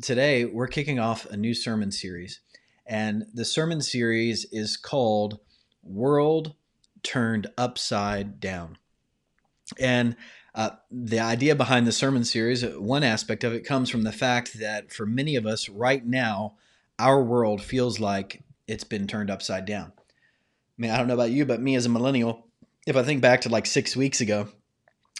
today we're kicking off a new sermon series. And the sermon series is called World Turned Upside Down. And uh, the idea behind the sermon series, one aspect of it comes from the fact that for many of us right now, our world feels like it's been turned upside down. I mean, I don't know about you, but me as a millennial, if I think back to like six weeks ago,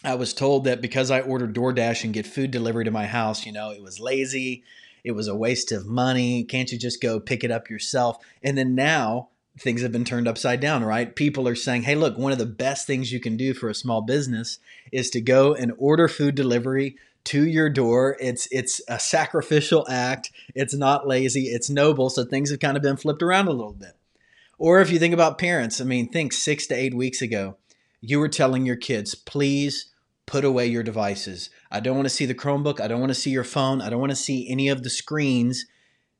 I was told that because I ordered DoorDash and get food delivery to my house, you know, it was lazy, it was a waste of money. Can't you just go pick it up yourself? And then now things have been turned upside down, right? People are saying, hey, look, one of the best things you can do for a small business is to go and order food delivery to your door. It's it's a sacrificial act. It's not lazy. It's noble. So things have kind of been flipped around a little bit. Or if you think about parents, I mean, think six to eight weeks ago, you were telling your kids, please put away your devices. I don't want to see the Chromebook. I don't want to see your phone. I don't want to see any of the screens.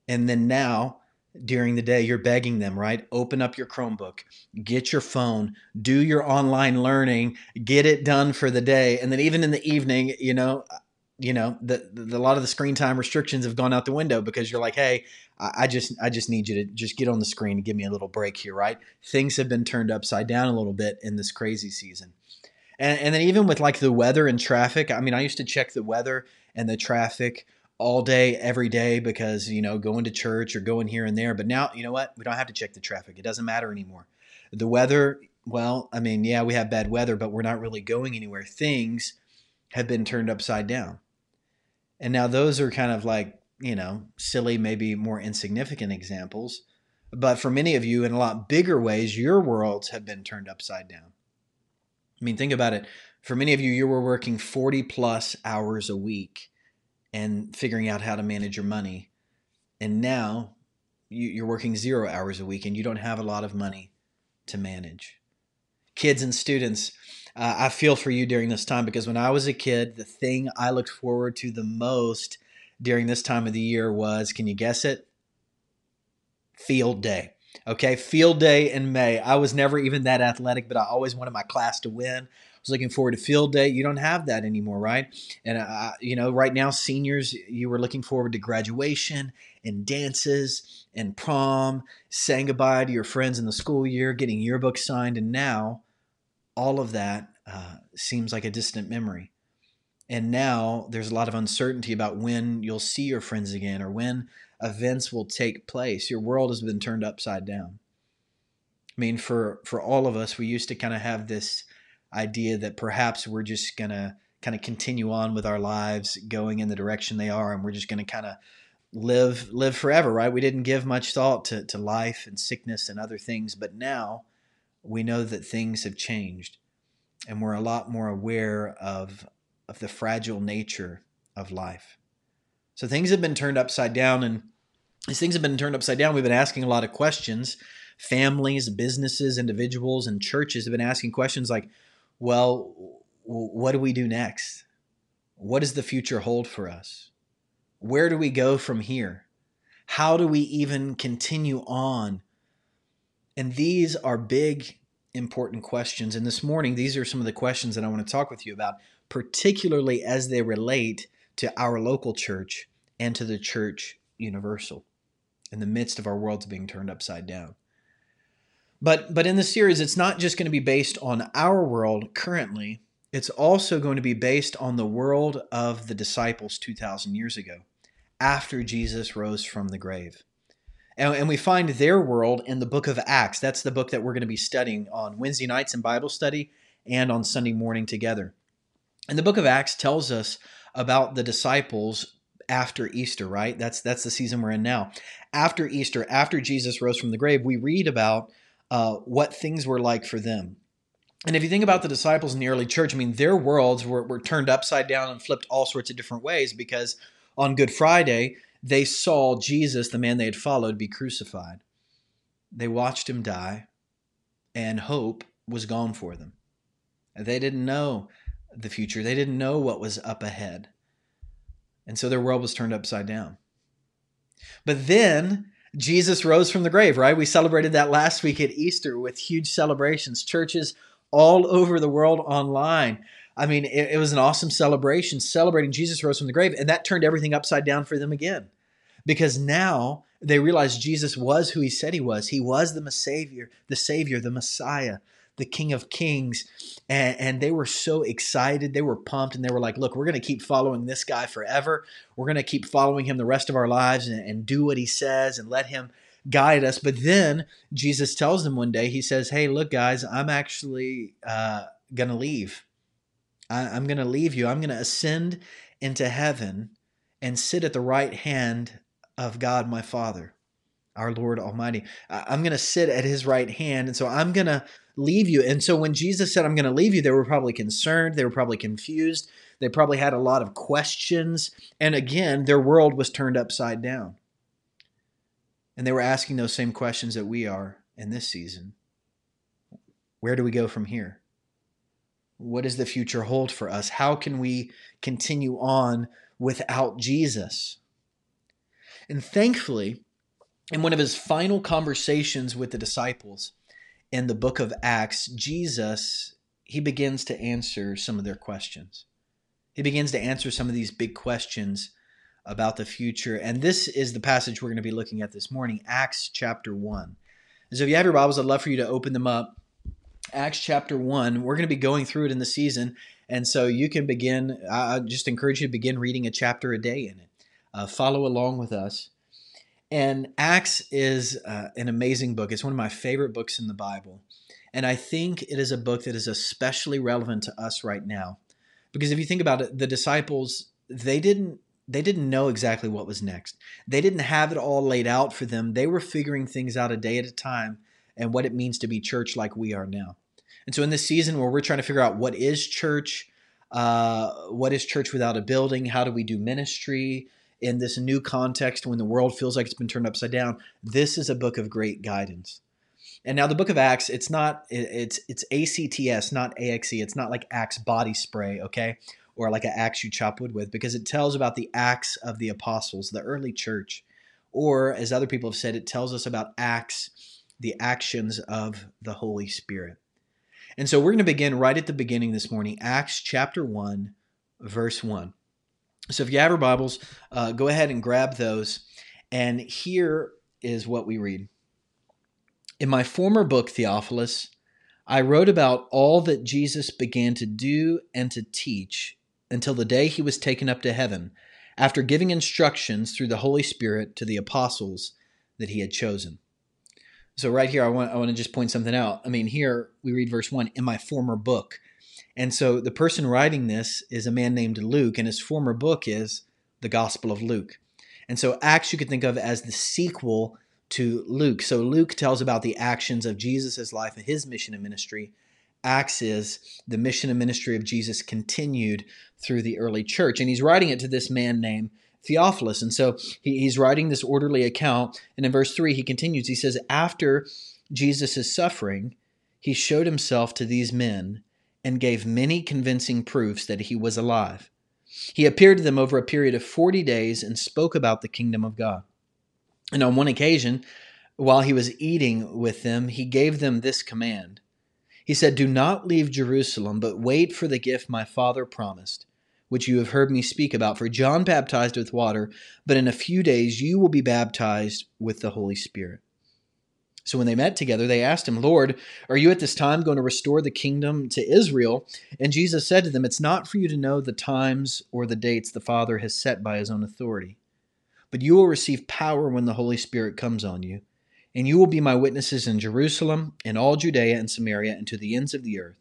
And then now, during the day, you're begging them, right? Open up your Chromebook, get your phone, do your online learning, get it done for the day. And then even in the evening, you know, uh, you know, the, the, a lot of the screen time restrictions have gone out the window because you're like, hey, I, I just I just need you to just get on the screen and give me a little break here, right? Things have been turned upside down a little bit in this crazy season. And, and then even with like the weather and traffic, I mean, I used to check the weather and the traffic all day, every day because, you know, going to church or going here and there. But now, you know what? We don't have to check the traffic. It doesn't matter anymore. The weather, well, I mean, yeah, we have bad weather, but we're not really going anywhere. Things have been turned upside down. And now those are kind of like, you know, silly, maybe more insignificant examples. But for many of you, in a lot bigger ways, your worlds have been turned upside down. I mean, think about it. For many of you, you were working 40 plus hours a week and figuring out how to manage your money. And now you're working zero hours a week and you don't have a lot of money to manage. Kids and students, uh, I feel for you during this time because when I was a kid, the thing I looked forward to the most during this time of the year was can you guess it? Field day. Okay, field day in May. I was never even that athletic, but I always wanted my class to win. I was looking forward to field day. You don't have that anymore, right? And uh, you know, right now, seniors, you were looking forward to graduation and dances and prom, saying goodbye to your friends in the school year, getting yearbooks signed, and now all of that uh, seems like a distant memory. And now there's a lot of uncertainty about when you'll see your friends again or when events will take place. Your world has been turned upside down. I mean, for for all of us, we used to kind of have this idea that perhaps we're just gonna kind of continue on with our lives going in the direction they are, and we're just gonna kind of live live forever, right? We didn't give much thought to, to life and sickness and other things, but now we know that things have changed, and we're a lot more aware of of the fragile nature of life. So things have been turned upside down, and as things have been turned upside down, we've been asking a lot of questions. Families, businesses, individuals, and churches have been asking questions like, well, what do we do next? What does the future hold for us? Where do we go from here? How do we even continue on? And these are big, important questions. And this morning, these are some of the questions that I want to talk with you about, particularly as they relate to our local church and to the church universal in the midst of our worlds being turned upside down. But but in the series it's not just going to be based on our world currently, it's also going to be based on the world of the disciples 2000 years ago after Jesus rose from the grave. And, and we find their world in the book of Acts. That's the book that we're going to be studying on Wednesday nights in Bible study and on Sunday morning together. And the book of Acts tells us about the disciples after Easter, right? That's that's the season we're in now. After Easter, after Jesus rose from the grave, we read about uh, what things were like for them. And if you think about the disciples in the early church, I mean, their worlds were, were turned upside down and flipped all sorts of different ways because on Good Friday, they saw Jesus, the man they had followed, be crucified. They watched him die, and hope was gone for them. They didn't know the future, they didn't know what was up ahead. And so their world was turned upside down. But then Jesus rose from the grave, right? We celebrated that last week at Easter with huge celebrations, churches all over the world online. I mean, it, it was an awesome celebration, celebrating Jesus rose from the grave, and that turned everything upside down for them again. Because now they realized Jesus was who he said he was. He was the Savior, the Savior, the Messiah, the King of Kings. And, and they were so excited. They were pumped and they were like, look, we're going to keep following this guy forever. We're going to keep following him the rest of our lives and, and do what he says and let him guide us. But then Jesus tells them one day, he says, hey, look, guys, I'm actually uh, going to leave. I, I'm going to leave you. I'm going to ascend into heaven and sit at the right hand of God my Father, our Lord Almighty. I'm going to sit at his right hand. And so I'm going to leave you. And so when Jesus said, I'm going to leave you, they were probably concerned. They were probably confused. They probably had a lot of questions. And again, their world was turned upside down. And they were asking those same questions that we are in this season. Where do we go from here? What does the future hold for us? How can we continue on without Jesus? And thankfully, in one of his final conversations with the disciples in the book of Acts, Jesus he begins to answer some of their questions. He begins to answer some of these big questions about the future. And this is the passage we're going to be looking at this morning, Acts chapter 1. And so if you have your Bibles, I'd love for you to open them up. Acts chapter 1, we're going to be going through it in the season. And so you can begin, I just encourage you to begin reading a chapter a day in it. Uh, follow along with us. And Acts is uh, an amazing book. It's one of my favorite books in the Bible. And I think it is a book that is especially relevant to us right now. Because if you think about it, the disciples, they didn't they didn't know exactly what was next. They didn't have it all laid out for them. They were figuring things out a day at a time and what it means to be church like we are now. And so, in this season where we're trying to figure out what is church, uh, what is church without a building, how do we do ministry in this new context when the world feels like it's been turned upside down, this is a book of great guidance. And now the book of Acts, it's not it's it's ACTS, not AXE. It's not like Axe body spray, okay? or like an axe you chop wood with because it tells about the acts of the apostles, the early church. Or, as other people have said, it tells us about acts, the actions of the Holy Spirit. And so we're going to begin right at the beginning this morning, Acts chapter 1, verse 1. So if you have your Bibles, uh, go ahead and grab those. And here is what we read In my former book, Theophilus, I wrote about all that Jesus began to do and to teach until the day he was taken up to heaven, after giving instructions through the Holy Spirit to the apostles that he had chosen. So right here, I want I want to just point something out. I mean, here we read verse one in my former book, and so the person writing this is a man named Luke, and his former book is the Gospel of Luke. And so Acts you could think of as the sequel to Luke. So Luke tells about the actions of Jesus' life and his mission and ministry. Acts is the mission and ministry of Jesus continued through the early church. And he's writing it to this man named Theophilus. And so he, he's writing this orderly account. And in verse 3, he continues. He says, After Jesus' suffering, he showed himself to these men and gave many convincing proofs that he was alive. He appeared to them over a period of 40 days and spoke about the kingdom of God. And on one occasion, while he was eating with them, he gave them this command he said, Do not leave Jerusalem, but wait for the gift my Father promised, which you have heard me speak about. For John baptized with water, but in a few days you will be baptized with the Holy Spirit. So when they met together, they asked him, Lord, are you at this time going to restore the kingdom to Israel? And Jesus said to them, It's not for you to know the times or the dates the Father has set by his own authority, but you will receive power when the Holy Spirit comes on you and you will be my witnesses in Jerusalem, in all Judea and Samaria, and to the ends of the earth.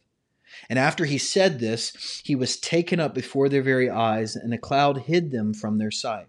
And after he said this, he was taken up before their very eyes, and a cloud hid them from their sight.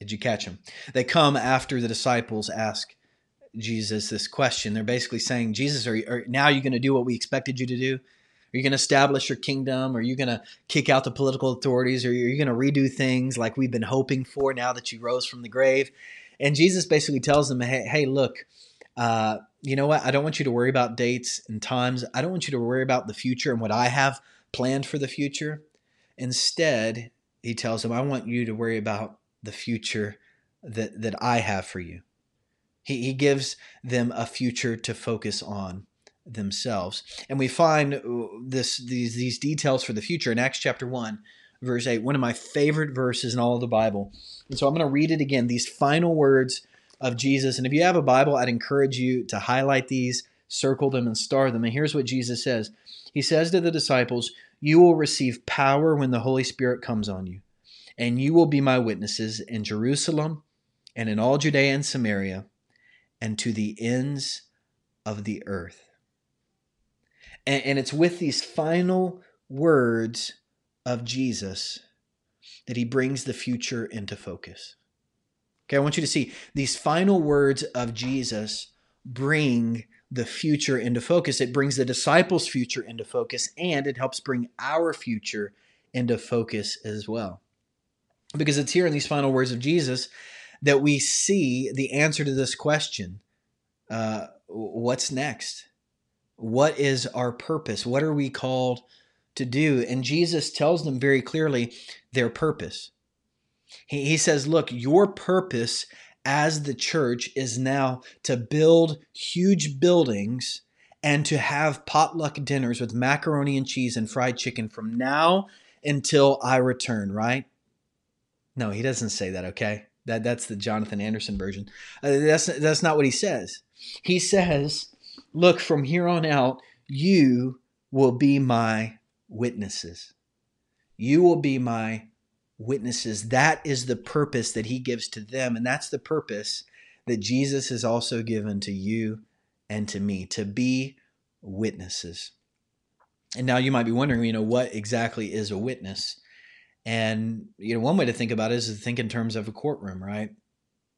Did you catch them? They come after the disciples ask Jesus this question. They're basically saying, Jesus, are, you, are now you going to do what we expected you to do? Are you going to establish your kingdom? Are you going to kick out the political authorities? Or are you going to redo things like we've been hoping for now that you rose from the grave? And Jesus basically tells them, hey, hey look, uh, you know what? I don't want you to worry about dates and times. I don't want you to worry about the future and what I have planned for the future. Instead, he tells them, I want you to worry about the future that, that I have for you. He, he gives them a future to focus on themselves. And we find uh, this these these details for the future in Acts chapter 1 verse 8, one of my favorite verses in all of the Bible. And so I'm going to read it again, these final words of Jesus. And if you have a Bible, I'd encourage you to highlight these, circle them, and star them. And here's what Jesus says He says to the disciples, You will receive power when the Holy Spirit comes on you, and you will be my witnesses in Jerusalem and in all Judea and Samaria and to the ends of the earth. And, and it's with these final words of Jesus that he brings the future into focus. Okay, I want you to see these final words of Jesus bring the future into focus. It brings the disciples' future into focus, and it helps bring our future into focus as well. Because it's here in these final words of Jesus that we see the answer to this question uh, what's next? What is our purpose? What are we called to do? And Jesus tells them very clearly their purpose. He, he says, Look, your purpose as the church is now to build huge buildings and to have potluck dinners with macaroni and cheese and fried chicken from now until I return, right? No, he doesn't say that, okay? That that's the Jonathan Anderson version. Uh, that's that's not what he says. He says, "Look, from here on out, you will be my witnesses. You will be my witnesses." That is the purpose that he gives to them, and that's the purpose that Jesus has also given to you and to me to be witnesses. And now you might be wondering, you know, what exactly is a witness? And you know, one way to think about it is to think in terms of a courtroom, right?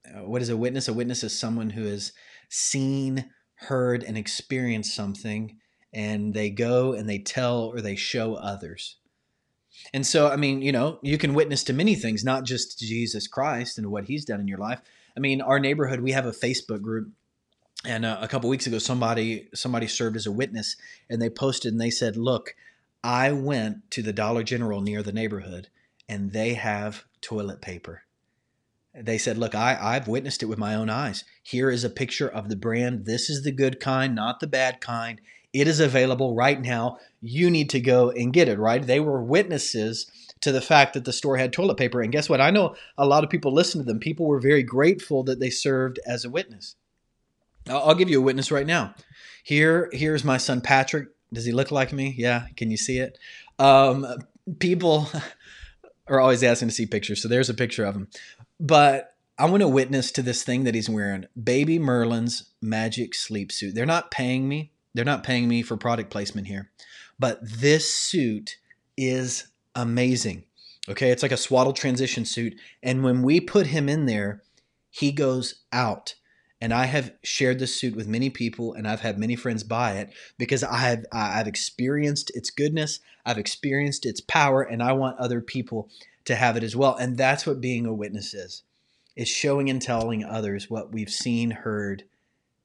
Uh, what is a witness? A witness is someone who has seen, heard, and experienced something, and they go and they tell or they show others. And so, I mean, you know, you can witness to many things, not just Jesus Christ and what He's done in your life. I mean, our neighborhood, we have a Facebook group, and uh, a couple weeks ago, somebody somebody served as a witness, and they posted and they said, "Look, I went to the Dollar General near the neighborhood and they have toilet paper. They said, Look, I, I've witnessed it with my own eyes. Here is a picture of the brand. This is the good kind, not the bad kind. It is available right now. You need to go and get it, right? They were witnesses to the fact that the store had toilet paper. And guess what? I know a lot of people listen to them. People were very grateful that they served as a witness. I'll give you a witness right now. Here, here's my son Patrick. Does he look like me? Yeah. Can you see it? Um, people are always asking to see pictures. So there's a picture of him. But I want to witness to this thing that he's wearing Baby Merlin's magic sleep suit. They're not paying me. They're not paying me for product placement here. But this suit is amazing. Okay. It's like a swaddle transition suit. And when we put him in there, he goes out and I have shared this suit with many people, and I've had many friends buy it because I have I've experienced its goodness, I've experienced its power, and I want other people to have it as well. And that's what being a witness is: is showing and telling others what we've seen, heard,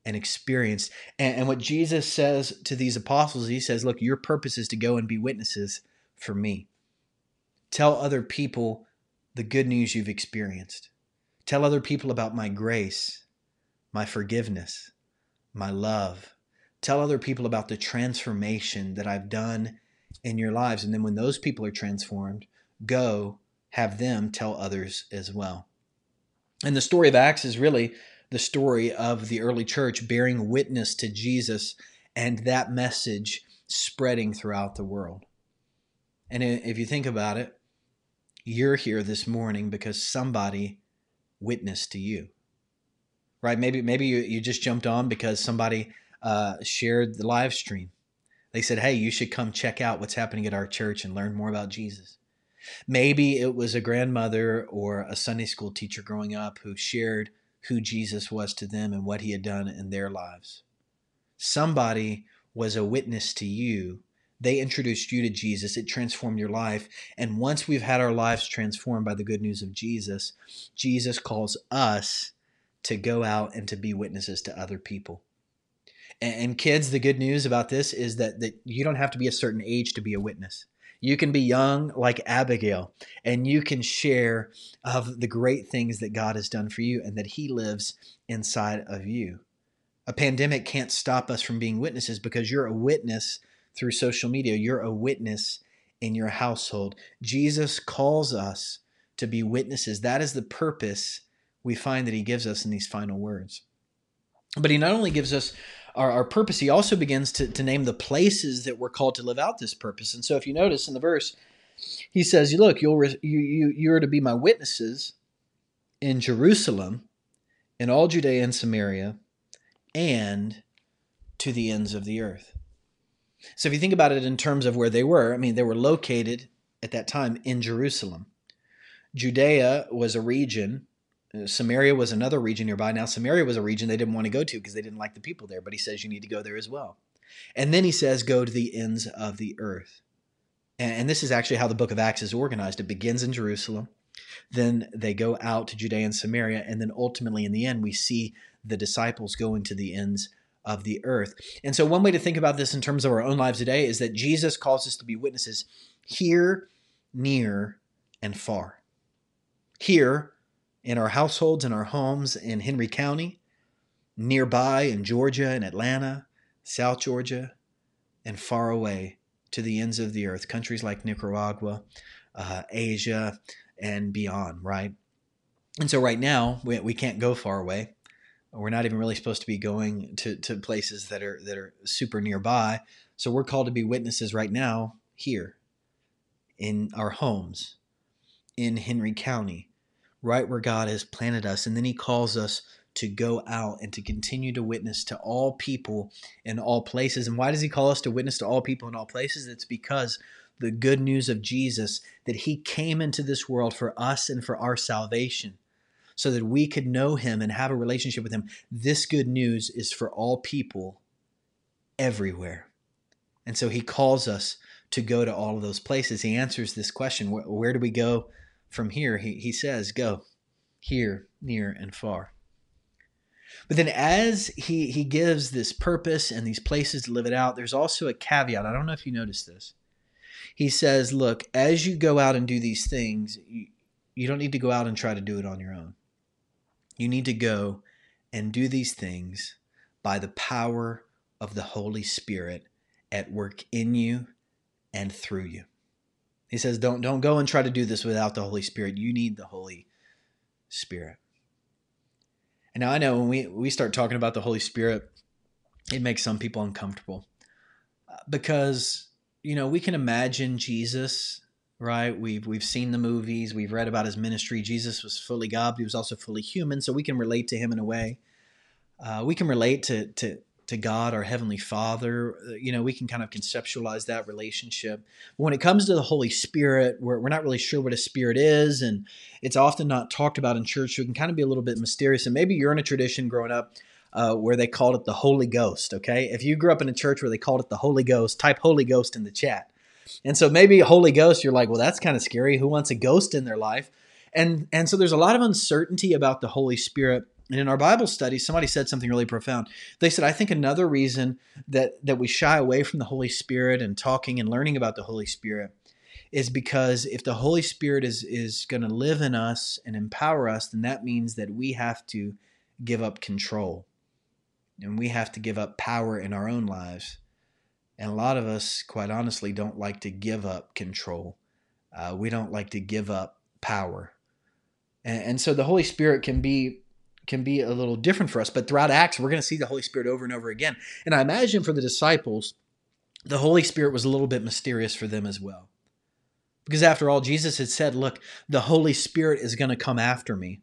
and experienced. And, and what Jesus says to these apostles, he says, "Look, your purpose is to go and be witnesses for me. Tell other people the good news you've experienced. Tell other people about my grace." My forgiveness, my love. Tell other people about the transformation that I've done in your lives. And then when those people are transformed, go have them tell others as well. And the story of Acts is really the story of the early church bearing witness to Jesus and that message spreading throughout the world. And if you think about it, you're here this morning because somebody witnessed to you right? Maybe maybe you, you just jumped on because somebody uh, shared the live stream. They said, "Hey, you should come check out what's happening at our church and learn more about Jesus." Maybe it was a grandmother or a Sunday school teacher growing up who shared who Jesus was to them and what he had done in their lives. Somebody was a witness to you they introduced you to Jesus. It transformed your life. And once we've had our lives transformed by the good news of Jesus, Jesus calls us to go out and to be witnesses to other people. And, and kids, the good news about this is that, that you don't have to be a certain age to be a witness. You can be young like Abigail, and you can share of the great things that God has done for you and that He lives inside of you. A pandemic can't stop us from being witnesses because you're a witness through social media. You're a witness in your household. Jesus calls us to be witnesses. That is the purpose we find that he gives us in these final words. But he not only gives us our, our purpose, he also begins to, to name the places that we're called to live out this purpose. And so if you notice in the verse, he says, Look, you'll you, you, you're to be my witnesses in Jerusalem, in all Judea and Samaria, and to the ends of the earth. So if you think about it in terms of where they were, I mean, they were located at that time in Jerusalem. Judea was a region, Samaria was another region nearby. Now, Samaria was a region they didn't want to go to because they didn't like the people there, but he says you need to go there as well. And then he says, go to the ends of the earth. And this is actually how the book of Acts is organized. It begins in Jerusalem, then they go out to Judea and Samaria, and then ultimately in the end, we see the disciples going to the ends of the earth. And so, one way to think about this in terms of our own lives today is that Jesus calls us to be witnesses here, near, and far. Here, in our households, in our homes in Henry County, nearby in Georgia and Atlanta, South Georgia, and far away to the ends of the earth, countries like Nicaragua, uh, Asia, and beyond, right? And so, right now, we, we can't go far away we're not even really supposed to be going to, to places that are that are super nearby. So we're called to be witnesses right now here in our homes in Henry County, right where God has planted us. And then he calls us to go out and to continue to witness to all people in all places. And why does he call us to witness to all people in all places? It's because the good news of Jesus that he came into this world for us and for our salvation so that we could know him and have a relationship with him. This good news is for all people everywhere. And so he calls us to go to all of those places. He answers this question where, where do we go from here? He, he says, Go here, near, and far. But then, as he, he gives this purpose and these places to live it out, there's also a caveat. I don't know if you noticed this. He says, Look, as you go out and do these things, you, you don't need to go out and try to do it on your own. You need to go and do these things by the power of the Holy Spirit at work in you and through you. He says, don't, don't go and try to do this without the Holy Spirit. You need the Holy Spirit. And now I know when we, we start talking about the Holy Spirit, it makes some people uncomfortable uh, because, you know, we can imagine Jesus right? We've we've seen the movies, we've read about his ministry. Jesus was fully God, but he was also fully human, so we can relate to him in a way. Uh, we can relate to to to God, our heavenly Father. Uh, you know, we can kind of conceptualize that relationship. But when it comes to the Holy Spirit, we're we're not really sure what a spirit is, and it's often not talked about in church. So it can kind of be a little bit mysterious. And maybe you're in a tradition growing up. Uh, where they called it the Holy Ghost. Okay, if you grew up in a church where they called it the Holy Ghost, type Holy Ghost in the chat. And so maybe Holy Ghost, you're like, well, that's kind of scary. Who wants a ghost in their life? And and so there's a lot of uncertainty about the Holy Spirit. And in our Bible study, somebody said something really profound. They said, I think another reason that that we shy away from the Holy Spirit and talking and learning about the Holy Spirit is because if the Holy Spirit is is going to live in us and empower us, then that means that we have to give up control. And we have to give up power in our own lives. And a lot of us, quite honestly, don't like to give up control. Uh, we don't like to give up power. And, and so the Holy Spirit can be can be a little different for us. But throughout Acts, we're going to see the Holy Spirit over and over again. And I imagine for the disciples, the Holy Spirit was a little bit mysterious for them as well. Because after all, Jesus had said, Look, the Holy Spirit is going to come after me.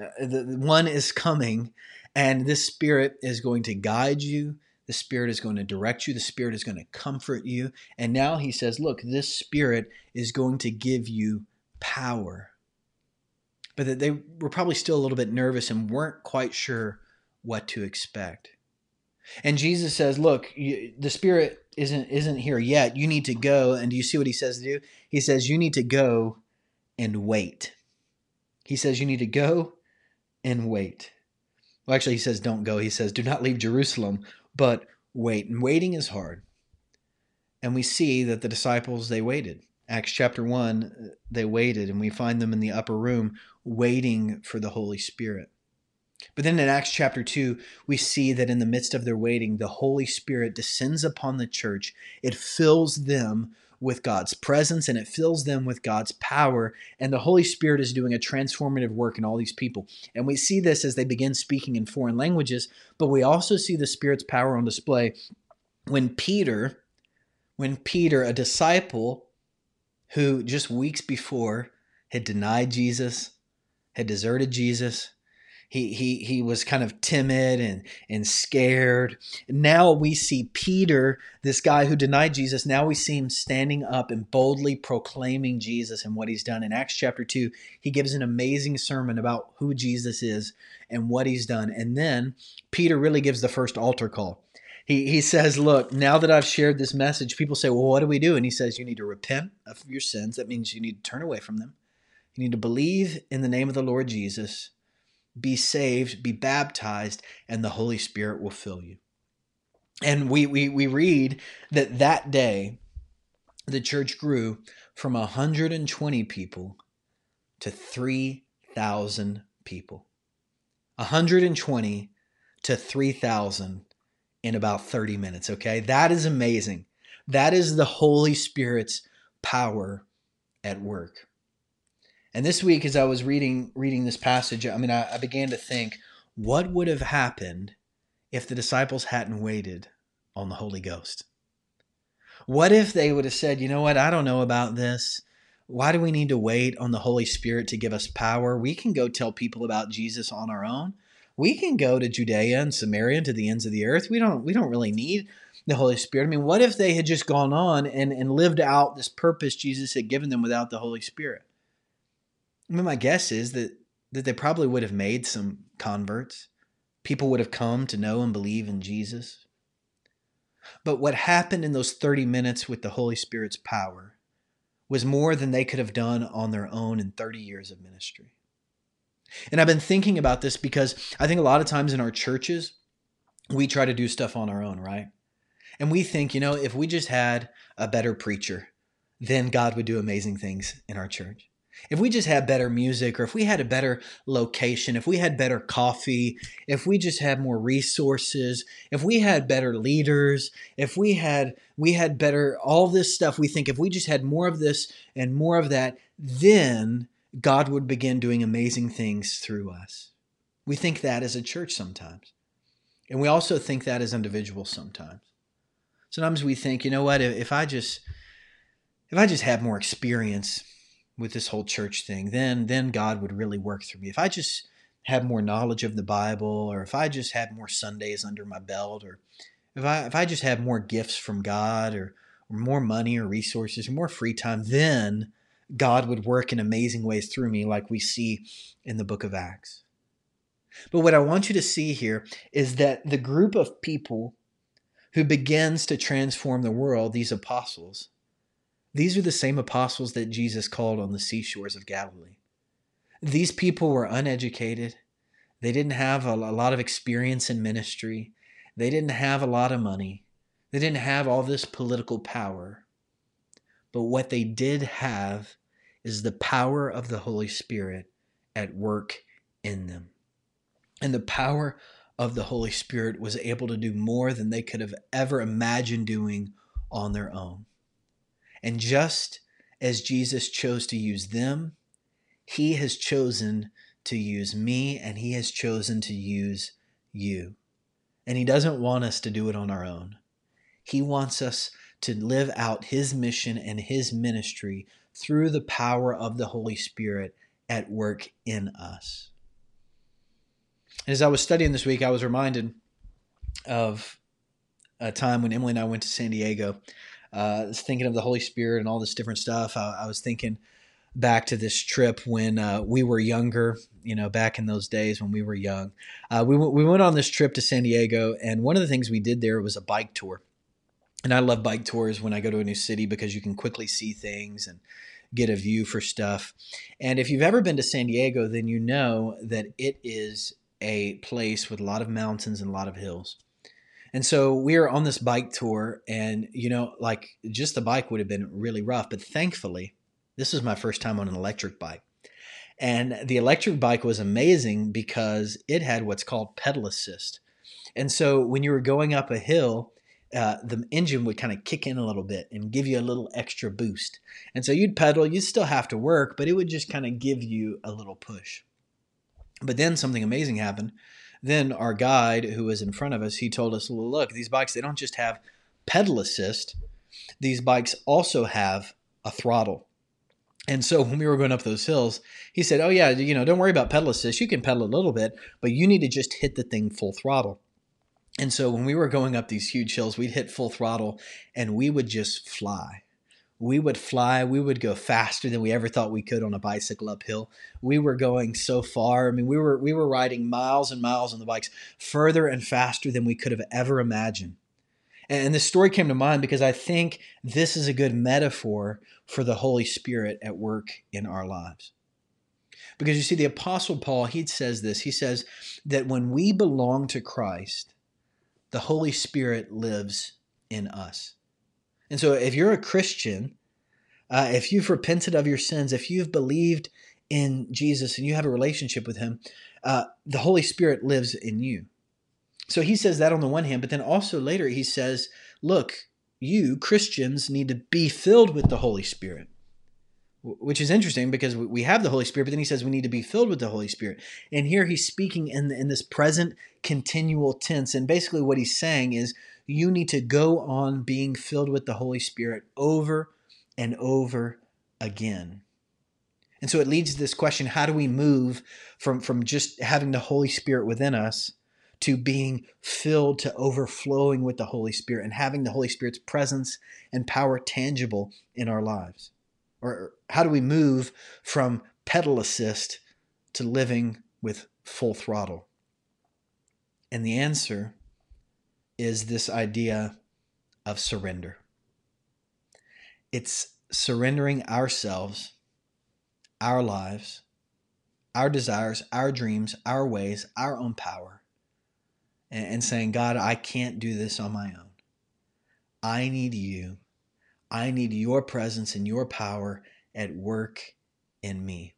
Uh, the, the one is coming, and this Spirit is going to guide you. The Spirit is going to direct you. The Spirit is going to comfort you. And now he says, look, this Spirit is going to give you power. But that they were probably still a little bit nervous and weren't quite sure what to expect. And Jesus says, "Look, you, the Spirit isn't isn't here yet. You need to go." And do you see what he says to do? He says, "You need to go and wait." He says, "You need to go and wait." Well, actually, he says, "Don't go." He says, "Do not leave Jerusalem, but wait." And waiting is hard. And we see that the disciples they waited. Acts chapter 1, uh, they waited, and we find them in the upper room waiting for the Holy Spirit. But then in Acts chapter 2, we see that in the midst of their waiting, the Holy Spirit descends upon the church. It fills them with God's presence and it fills them with God's power. And the Holy Spirit is doing a transformative work in all these people. And we see this as they begin speaking in foreign languages, but we also see the Spirit's power on display when Peter, when Peter, a disciple who just weeks before had denied Jesus, had deserted Jesus, he he he was kind of timid and and scared. Now we see Peter, this guy who denied Jesus, now we see him standing up and boldly proclaiming Jesus and what he's done. In Acts chapter 2, he gives an amazing sermon about who Jesus is and what he's done. And then Peter really gives the first altar call. He, he says, Look, now that I've shared this message, people say, Well, what do we do? And he says, You need to repent of your sins. That means you need to turn away from them. You need to believe in the name of the Lord Jesus be saved, be baptized, and the Holy Spirit will fill you. And we, we, we read that that day the church grew from 120 people to 3,000 people. 120 to 3,000 in about 30 minutes, okay? That is amazing. That is the Holy Spirit's power at work. And this week, as I was reading reading this passage, I mean, I, I began to think, what would have happened if the disciples hadn't waited on the Holy Ghost? What if they would have said, you know what, I don't know about this. Why do we need to wait on the Holy Spirit to give us power? We can go tell people about Jesus on our own. We can go to Judea and Samaria and to the ends of the earth. We don't we don't really need the Holy Spirit. I mean, what if they had just gone on and, and lived out this purpose Jesus had given them without the Holy Spirit? I mean, my guess is that that they probably would have made some converts. People would have come to know and believe in Jesus. But what happened in those 30 minutes with the Holy Spirit's power was more than they could have done on their own in 30 years of ministry. And I've been thinking about this because I think a lot of times in our churches, we try to do stuff on our own, right? And we think, you know, if we just had a better preacher, then God would do amazing things in our church. If we just had better music, or if we had a better location, if we had better coffee, if we just had more resources, if we had better leaders, if we had we had better all this stuff, we think if we just had more of this and more of that, then God would begin doing amazing things through us. We think that as a church sometimes. And we also think that as individuals sometimes. Sometimes we think, you know what, if I just if I just had more experience, with this whole church thing, then then God would really work through me. If I just had more knowledge of the Bible, or if I just had more Sundays under my belt, or if I if I just had more gifts from God, or, or more money, or resources, or more free time, then God would work in amazing ways through me, like we see in the book of Acts. But what I want you to see here is that the group of people who begins to transform the world, these apostles, these are the same apostles that Jesus called on the seashores of Galilee. These people were uneducated. They didn't have a, lot of experience in ministry. They didn't have a lot of money. They didn't have all this political power. But what they did have is the power of the Holy Spirit at work in them. And the power of the Holy Spirit was able to do more than they could have ever imagined doing on their own. And just as Jesus chose to use them, he has chosen to use me and he has chosen to use you. And he doesn't want us to do it on our own. He wants us to live out his mission and his ministry through the power of the Holy Spirit at work in us. And as I was studying this week, I was reminded of a time when Emily and I went to San Diego uh, thinking of the Holy Spirit and all this different stuff. I, I was thinking back to this trip when uh, we were younger, you know, back in those days when we were young. Uh, we, w- we went on this trip to San Diego, and one of the things we did there was a bike tour. And I love bike tours when I go to a new city because you can quickly see things and get a view for stuff. And if you've ever been to San Diego, then you know that it is a place with a lot of mountains and a lot of hills. And so we were on this bike tour, and you know, like just the bike would have been really rough, but thankfully, this was my first time on an electric bike. And the electric bike was amazing because it had what's called pedal assist. And so when you were going up a hill, uh, the engine would kind of kick in a little bit and give you a little extra boost. And so you'd pedal, you'd still have to work, but it would just kind of give you a little push. But then something amazing happened. Then our guide, who was in front of us, he told us, well, look, these bikes, they don't just have pedal assist, these bikes also have a throttle. And so when we were going up those hills, he said, Oh, yeah, you know, don't worry about pedal assist. You can pedal a little bit, but you need to just hit the thing full throttle. And so when we were going up these huge hills, we'd hit full throttle and we would just fly. We would fly. We would go faster than we ever thought we could on a bicycle uphill. We were going so far. I mean, we were we were riding miles and miles on the bikes, further and faster than we could have ever imagined. And this story came to mind because I think this is a good metaphor for the Holy Spirit at work in our lives. Because you see, the Apostle Paul, he says this. He says that when we belong to Christ, the Holy Spirit lives in us. And so if you're a Christian, uh, if you've repented of your sins, if you've believed in Jesus and you have a relationship with him, uh, the Holy Spirit lives in you. So he says that on the one hand, but then also later he says, look, you Christians need to be filled with the Holy Spirit. Which is interesting because we have the Holy Spirit, but then he says we need to be filled with the Holy Spirit. And here he's speaking in, in this present continual tense. And basically, what he's saying is you need to go on being filled with the Holy Spirit over and over again. And so it leads to this question how do we move from, from just having the Holy Spirit within us to being filled to overflowing with the Holy Spirit and having the Holy Spirit's presence and power tangible in our lives? Or how do we move from pedal assist to living with full throttle? And the answer is this idea of surrender. It's surrendering ourselves, our lives, our desires, our dreams, our ways, our own power and, saying, God, I can't do this on my own. I need you. I need your presence and your power at work in me.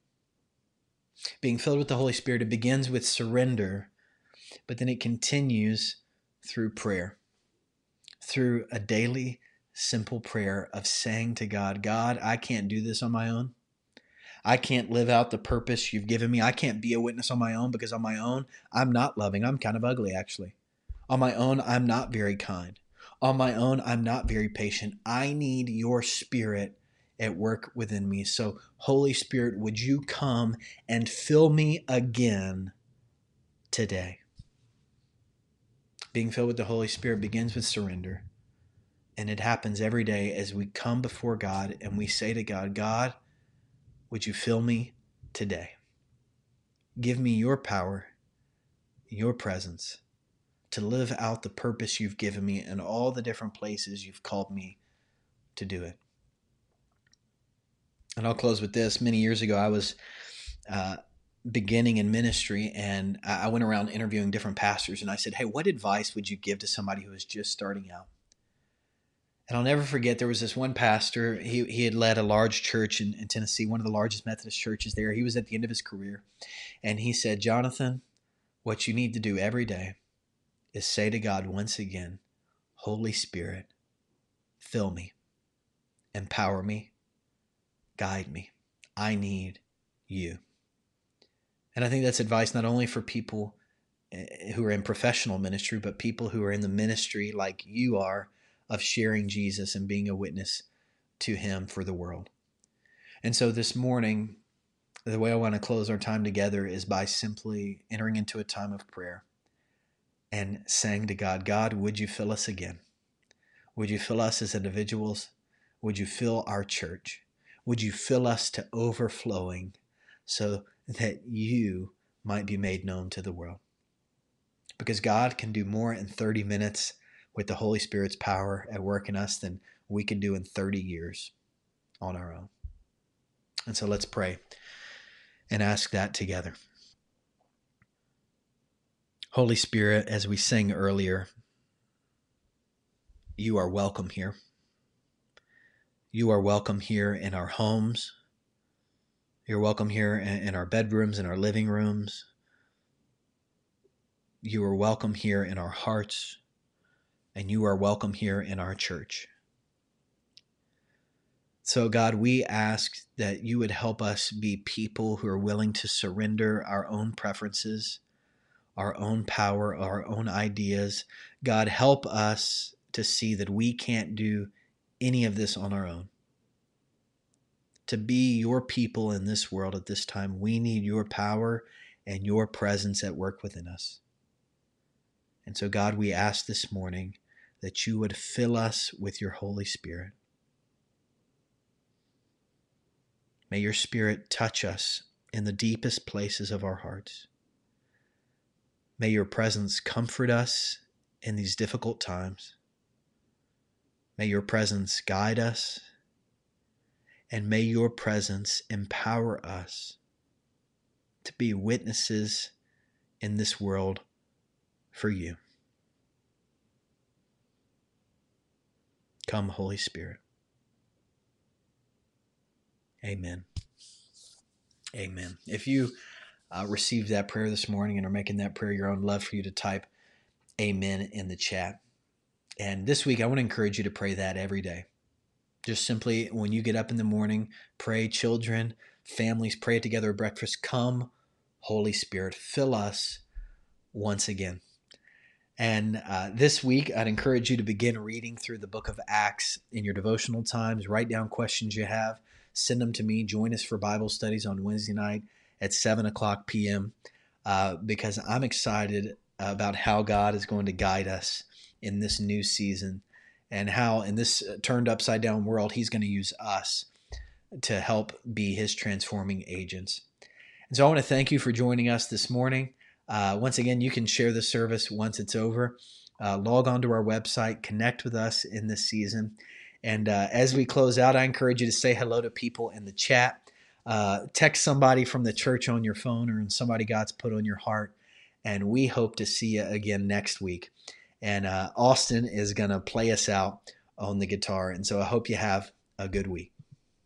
Being filled with the Holy Spirit, it begins with surrender, but then it continues through prayer, through a daily, simple prayer of saying to God, God, I can't do this on my own. I can't live out the purpose you've given me. I can't be a witness on my own because on my own, I'm not loving. I'm kind of ugly, actually. On my own, I'm not very kind. On my own, I'm not very patient. I need your spirit at work within me. So, Holy Spirit, would you come and fill me again today? Being filled with the Holy Spirit begins with surrender. And it happens every day as we come before God and we say to God, God, would you fill me today? Give me your power, your presence to live out the purpose you've given me in all the different places you've called me to do it. And I'll close with this. Many years ago, I was uh, beginning in ministry and I went around interviewing different pastors and I said, Hey, what advice would you give to somebody who is just starting out? And I'll never forget there was this one pastor. He, he had led a large church in, in Tennessee, one of the largest Methodist churches there. He was at the end of his career. And he said, Jonathan, what you need to do every day is say to God once again, Holy Spirit, fill me, empower me, guide me. I need you. And I think that's advice not only for people eh, who are in professional ministry, but people who are in the ministry like you are of sharing Jesus and being a witness to Him for the world. And so this morning, the way I want to close our time together is by simply entering into a time of prayer and sang to God, God, would you fill us again? Would you fill us as individuals? Would you fill our church? Would you fill us to overflowing so that you might be made known to the world? Because God can do more in 30 minutes with the Holy Spirit's power at work in us than we can do in 30 years on our own. And so let's pray and ask that together. Holy Spirit, as we sang earlier, you are welcome here. You are welcome here in our homes. You're welcome here in our bedrooms, in our living rooms. You are welcome here in our hearts, and you are welcome here in our church. So, God, we ask that you would help us be people who are willing to surrender our own preferences, our own power, our own ideas. God, help us to see that we can't do any of this on our own. To be your people in this world at this time, we need your power and your presence at work within us. And so, God, we ask this morning that you would fill us with your Holy Spirit. May your Spirit touch us in the deepest places of our hearts. May your presence comfort us in these difficult times. May your presence guide us, and may your presence empower us to be witnesses in this world for you. Come, Holy Spirit. Amen. Amen. If you uh, received that prayer this morning and are making that prayer your own, love for you to type amen in the chat. And this week, I want to encourage you to pray that every day. Just simply when you get up in the morning, pray, children, families, pray together at breakfast. Come, Holy Spirit, fill us once again. And uh, this week, I'd encourage you to begin reading through the book of Acts in your devotional times. Write down questions you have, send them to me. Join us for Bible studies on Wednesday night at 7 o'clock p.m. Uh, because I'm excited about how God is going to guide us in this new season and how in this turned upside down world he's going to use us to help be his transforming agents. And so I want to thank you for joining us this morning. Uh, once again, you can share the service once it's over. Uh, log on to our website, connect with us in this season. And uh, as we close out, I encourage you to say hello to people in the chat. Uh, text somebody from the church on your phone or somebody God's put on your heart. And we hope to see you again next week and uh, Austin is going to play us out on the guitar. And so I hope you have a good week.